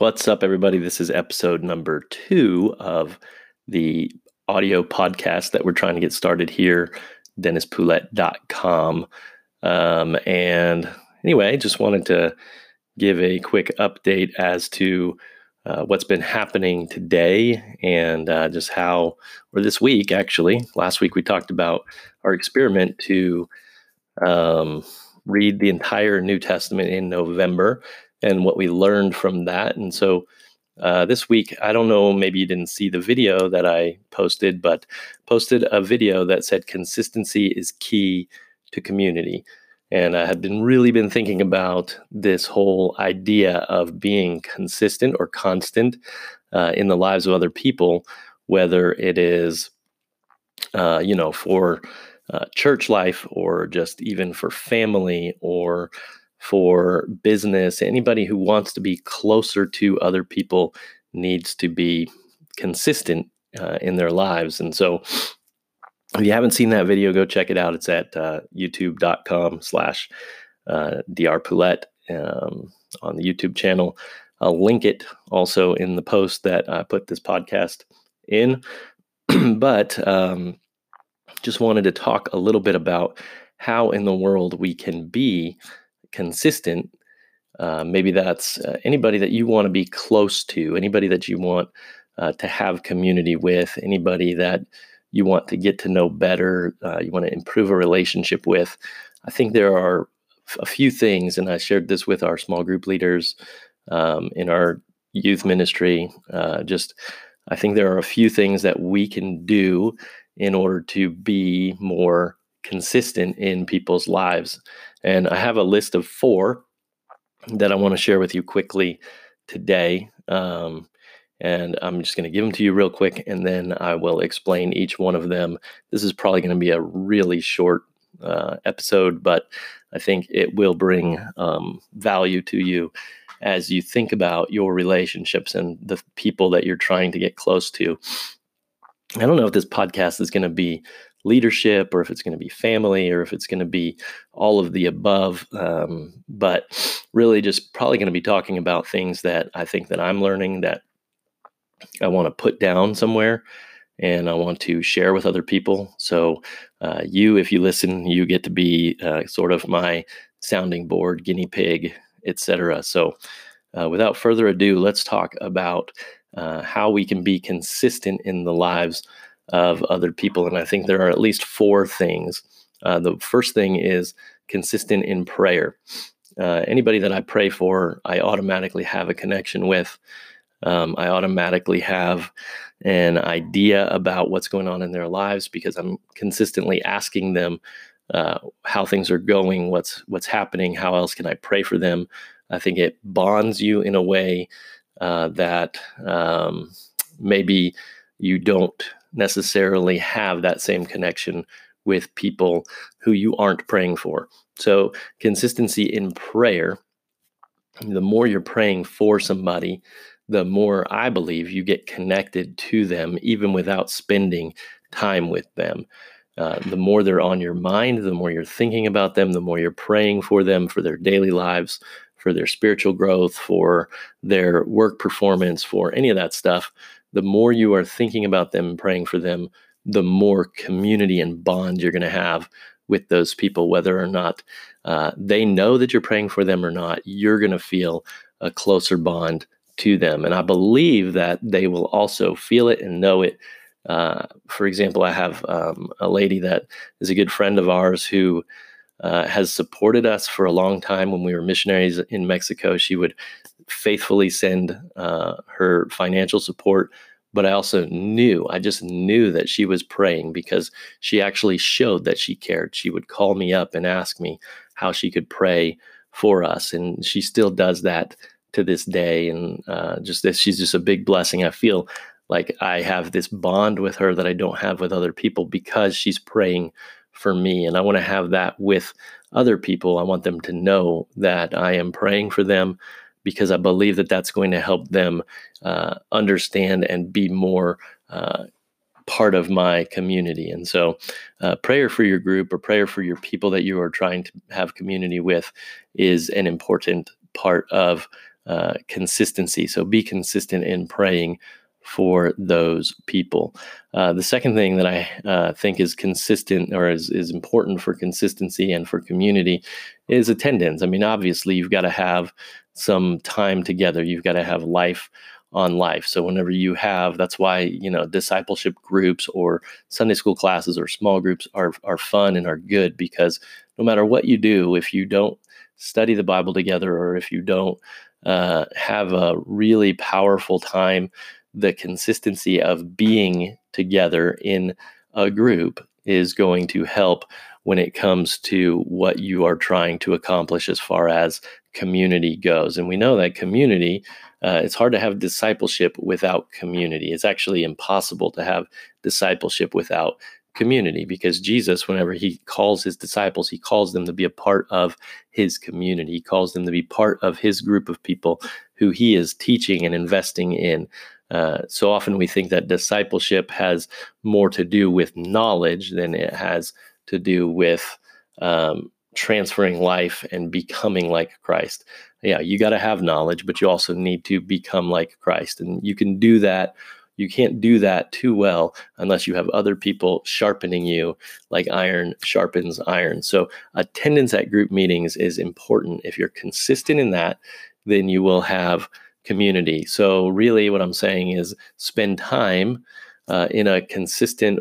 What's up, everybody? This is episode number two of the audio podcast that we're trying to get started here, DennisPoulette.com. Um, and anyway, just wanted to give a quick update as to uh, what's been happening today and uh, just how, or this week actually. Last week we talked about our experiment to um, read the entire New Testament in November and what we learned from that. And so uh, this week, I don't know, maybe you didn't see the video that I posted, but posted a video that said consistency is key to community. And I had been really been thinking about this whole idea of being consistent or constant uh, in the lives of other people, whether it is, uh, you know, for uh, church life or just even for family or for business. Anybody who wants to be closer to other people needs to be consistent uh, in their lives. And so, if you haven't seen that video, go check it out. It's at uh, youtube.com slash uh, drpoulette um, on the YouTube channel. I'll link it also in the post that I put this podcast in. but um, just wanted to talk a little bit about how in the world we can be consistent. Uh, maybe that's uh, anybody that you want to be close to, anybody that you want uh, to have community with, anybody that you want to get to know better, uh, you want to improve a relationship with. I think there are a few things, and I shared this with our small group leaders um, in our youth ministry. Uh, just, I think there are a few things that we can do in order to be more consistent in people's lives. And I have a list of four that I want to share with you quickly today. Um, and I'm just going to give them to you real quick, and then I will explain each one of them. This is probably going to be a really short uh, episode, but I think it will bring um, value to you as you think about your relationships and the people that you're trying to get close to. I don't know if this podcast is going to be leadership or if it's going to be family or if it's going to be all of the above um, but really just probably going to be talking about things that i think that i'm learning that i want to put down somewhere and i want to share with other people. So uh, you if you listen you get to be uh, sort of my sounding board guinea pig etc so uh, without further ado let's talk about uh, how we can be consistent in the lives of other people. And I think there are at least four things. Uh, the first thing is consistent in prayer. Uh, anybody that I pray for, I automatically have a connection with. Um, I automatically have an idea about what's going on in their lives because I'm consistently asking them uh, how things are going, what's what's happening, how else can I pray for them. I think it bonds you in a way uh, that um, maybe you don't necessarily have that same connection with people who you aren't praying for. So, consistency in prayer, the more you're praying for somebody, the more I believe you get connected to them, even without spending time with them. Uh, the more they're on your mind, the more you're thinking about them, the more you're praying for them, for their daily lives, for their spiritual growth, for their work performance, for any of that stuff, the more you are thinking about them and praying for them, the more community and bond you're going to have with those people, whether or not uh, they know that you're praying for them or not, you're going to feel a closer bond to them. And I believe that they will also feel it and know it. Uh, for example, I have um, a lady that is a good friend of ours who uh, has supported us for a long time. When we were missionaries in Mexico, she would faithfully send uh, her financial support. But I also knew, I just knew that she was praying because she actually showed that she cared. She would call me up and ask me how she could pray for us. And she still does that to this day. And uh, just this, she's just a big blessing. I feel like I have this bond with her that I don't have with other people because she's praying for me. And I want to have that with other people. I want them to know that I am praying for them because I believe that that's going to help them uh, understand and be more uh, part of my community. And so, uh, prayer for your group or prayer for your people that you are trying to have community with is an important part of uh, consistency. So be consistent in praying for those people. Uh, the second thing that I uh, think is consistent or is, is important for consistency and for community is attendance. I mean, obviously, you've got to have some time together, you've got to have life on life. So whenever you have, that's why you know discipleship groups or Sunday school classes or small groups are are fun and are good because no matter what you do, if you don't study the Bible together or if you don't uh, have a really powerful time the consistency of being together in a group is going to help when it comes to what you are trying to accomplish as far as community goes. And we know that community, uh, it's hard to have discipleship without community. It's actually impossible to have discipleship without community because Jesus, whenever he calls his disciples, he calls them to be a part of his community. He calls them to be part of his group of people who he is teaching and investing in. Uh, so often we think that discipleship has more to do with knowledge than it has to do with um, transferring life and becoming like Christ. Yeah, you got to have knowledge, but you also need to become like Christ. And you can do that. You can't do that too well unless you have other people sharpening you like iron sharpens iron. So, attendance at group meetings is important. If you're consistent in that, then you will have community. So, really, what I'm saying is spend time uh, in a consistent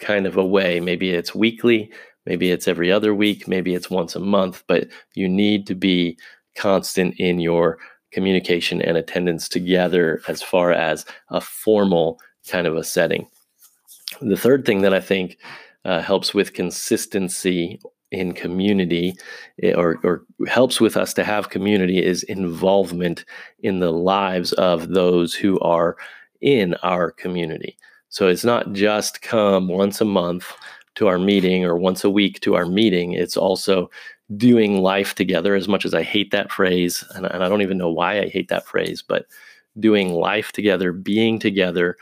kind of a way. Maybe it's weekly, maybe it's every other week, maybe it's once a month, but you need to be constant in your communication and attendance together as far as a formal kind of a setting. The third thing that I think uh, helps with consistency in community eh, or, or helps with us to have community is involvement in the lives of those who are in our community. So it's not just come once a month to our meeting or once a week to our meeting. It's also doing life together, as much as I hate that phrase. And, and I don't even know why I hate that phrase, but doing life together, being together,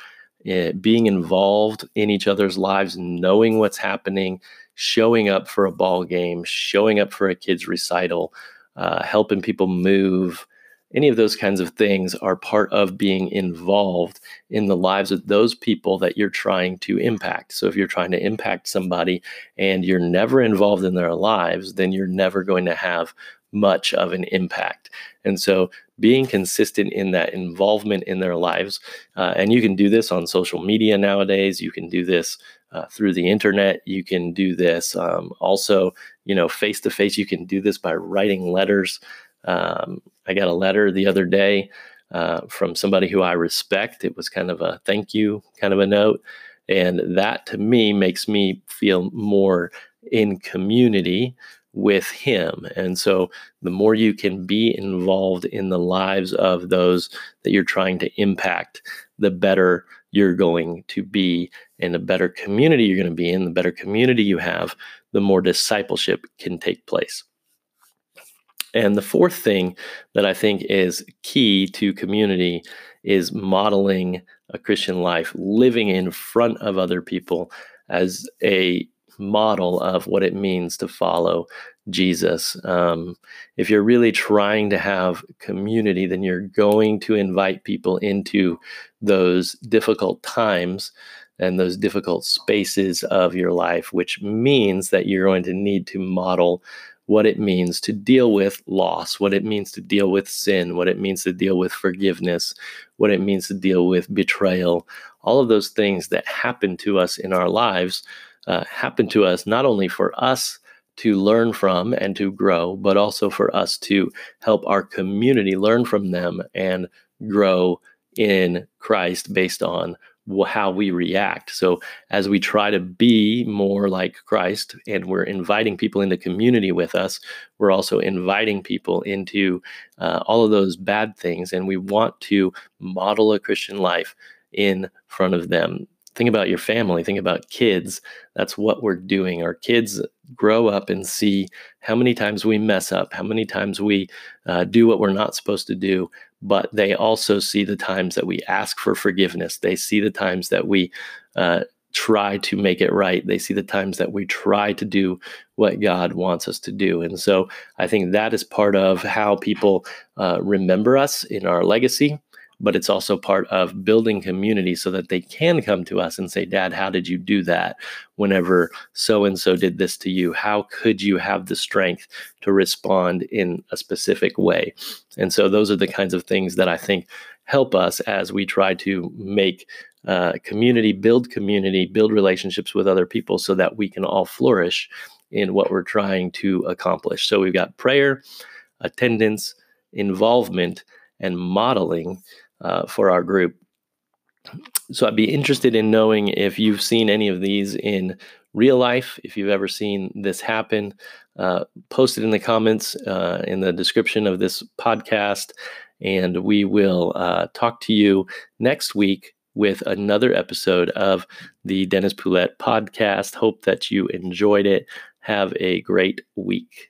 uh, being involved in each other's lives, knowing what's happening, showing up for a ball game, showing up for a kid's recital, uh, helping people move, any of those kinds of things are part of being involved in the lives of those people that you're trying to impact. So if you're trying to impact somebody and you're never involved in their lives, then you're never going to have much of an impact. And so being consistent in that involvement in their lives, uh, and you can do this on social media nowadays, you can do this uh, through the internet. You can do this um, also, you know, face to face. You can do this by writing letters. Um, I got a letter the other day uh, from somebody who I respect. It was kind of a thank you kind of a note. And that to me makes me feel more in community with him. And so the more you can be involved in the lives of those that you're trying to impact, the better you're going to be and the better community you're going to be in, the better community you have, the more discipleship can take place. And the fourth thing that I think is key to community is modeling a Christian life, living in front of other people as a model of what it means to follow Jesus. Um, if you're really trying to have community, then you're going to invite people into those difficult times and those difficult spaces of your life, which means that you're going to need to model what it means to deal with loss, what it means to deal with sin, what it means to deal with forgiveness, what it means to deal with betrayal. All of those things that happen to us in our lives uh, happen to us not only for us to learn from and to grow, but also for us to help our community learn from them and grow in Christ based on how we react. So, as we try to be more like Christ and we're inviting people into community with us, we're also inviting people into uh, all of those bad things. And we want to model a Christian life in front of them. Think about your family, think about kids. That's what we're doing. Our kids grow up and see how many times we mess up, how many times we uh, do what we're not supposed to do, but they also see the times that we ask for forgiveness. They see the times that we uh, try to make it right. They see the times that we try to do what God wants us to do. And so I think that is part of how people uh, remember us in our legacy but it's also part of building community so that they can come to us and say, Dad, how did you do that whenever so and so did this to you? How could you have the strength to respond in a specific way? And so those are the kinds of things that I think help us as we try to make uh, community, build community, build relationships with other people so that we can all flourish in what we're trying to accomplish. So we've got prayer, attendance, involvement, and modeling uh, for our group. So I'd be interested in knowing if you've seen any of these in real life, if you've ever seen this happen. Uh, post it in the comments uh, in the description of this podcast, and we will uh, talk to you next week with another episode of the Dennis Poulette podcast. Hope that you enjoyed it. Have a great week.